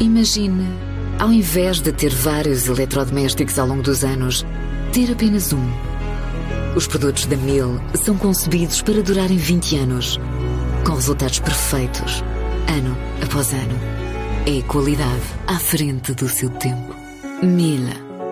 Imagine, ao invés de ter vários eletrodomésticos ao longo dos anos, ter apenas um. Os produtos da Miele são concebidos para durarem 20 anos, com resultados perfeitos, ano após ano. É qualidade à frente do seu tempo.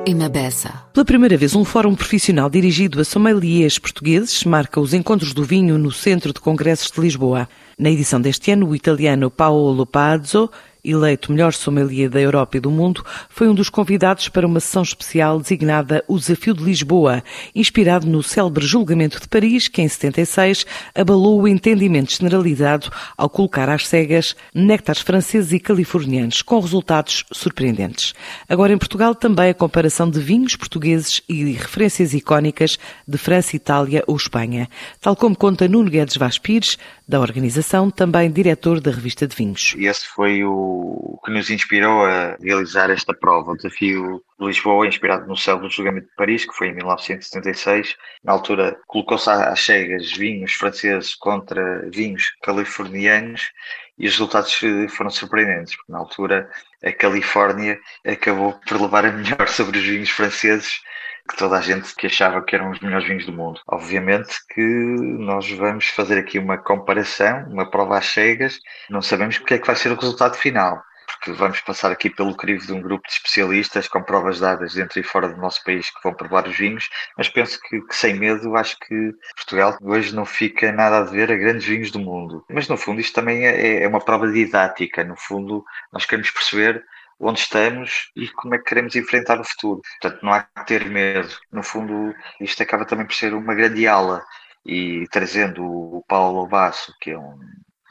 Imabessa. Pela primeira vez, um fórum profissional dirigido a sommeliers portugueses marca os encontros do vinho no Centro de Congressos de Lisboa. Na edição deste ano, o italiano Paolo Pazzo eleito melhor sommelier da Europa e do mundo, foi um dos convidados para uma sessão especial designada O Desafio de Lisboa, inspirado no célebre julgamento de Paris, que em 76 abalou o entendimento generalizado ao colocar às cegas néctares franceses e californianos, com resultados surpreendentes. Agora em Portugal também a comparação de vinhos portugueses e referências icónicas de França, Itália ou Espanha, tal como conta Nuno Guedes Vaz Pires, da organização, também diretor da revista de vinhos. Esse foi o que nos inspirou a realizar esta prova, o desafio de Lisboa, inspirado no céu do julgamento de Paris, que foi em 1976. Na altura, colocou-se às cegas vinhos franceses contra vinhos californianos e os resultados foram surpreendentes, porque na altura a Califórnia acabou por levar a melhor sobre os vinhos franceses que toda a gente que achava que eram os melhores vinhos do mundo. Obviamente que nós vamos fazer aqui uma comparação, uma prova às cegas, não sabemos o que é que vai ser o resultado final, porque vamos passar aqui pelo crivo de um grupo de especialistas com provas dadas dentro e fora do nosso país que vão provar os vinhos, mas penso que, que sem medo acho que Portugal hoje não fica nada a ver a grandes vinhos do mundo. Mas no fundo isto também é, é uma prova didática, no fundo nós queremos perceber onde estamos e como é que queremos enfrentar o futuro. Portanto, não há que ter medo. No fundo, isto acaba também por ser uma grande aula e trazendo o Paulo Basso, que é um,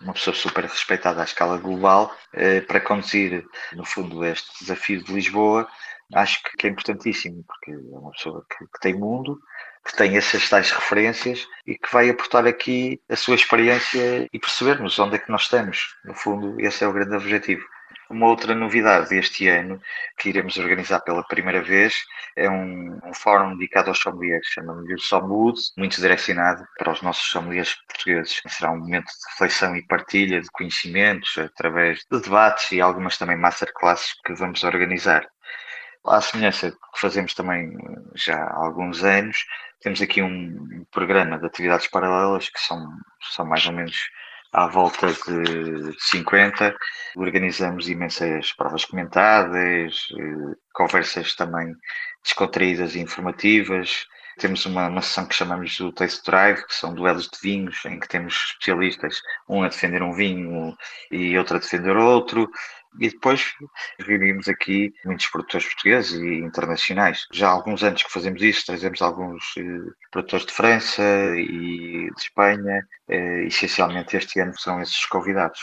uma pessoa super respeitada à escala global, eh, para conduzir, no fundo, este desafio de Lisboa, acho que é importantíssimo, porque é uma pessoa que, que tem mundo, que tem essas tais referências e que vai aportar aqui a sua experiência e percebermos onde é que nós estamos. No fundo, esse é o grande objetivo. Uma outra novidade deste ano, que iremos organizar pela primeira vez, é um, um fórum dedicado aos sommeliers, chamamos-lhe o Sommood, muito direcionado para os nossos sommeliers portugueses. Será um momento de reflexão e partilha de conhecimentos, através de debates e algumas também masterclasses que vamos organizar. À semelhança que fazemos também já há alguns anos, temos aqui um programa de atividades paralelas que são, são mais ou menos à volta de 50. Organizamos imensas provas comentadas, eh, conversas também descontraídas e informativas. Temos uma, uma sessão que chamamos do Taste Drive, que são duelos de vinhos, em que temos especialistas, um a defender um vinho e outro a defender outro. E depois reunimos aqui muitos produtores portugueses e internacionais. Já há alguns anos que fazemos isso, trazemos alguns eh, produtores de França e de Espanha. Eh, essencialmente este ano são esses convidados.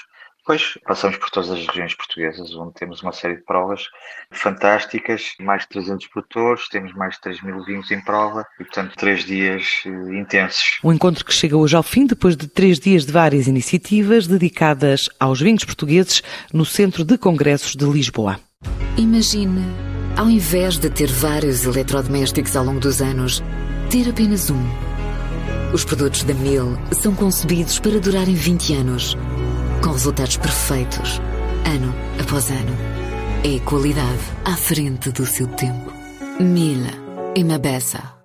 Depois passamos por todas as regiões portuguesas, onde temos uma série de provas fantásticas, mais de 300 produtores, temos mais de 3 mil vinhos em prova e, portanto, três dias eh, intensos. O encontro que chega hoje ao fim, depois de três dias de várias iniciativas dedicadas aos vinhos portugueses no Centro de Congressos de Lisboa. Imagine, ao invés de ter vários eletrodomésticos ao longo dos anos, ter apenas um. Os produtos da Miele são concebidos para durarem 20 anos com resultados perfeitos, ano após ano. É qualidade à frente do seu tempo. Mila e Mabessa.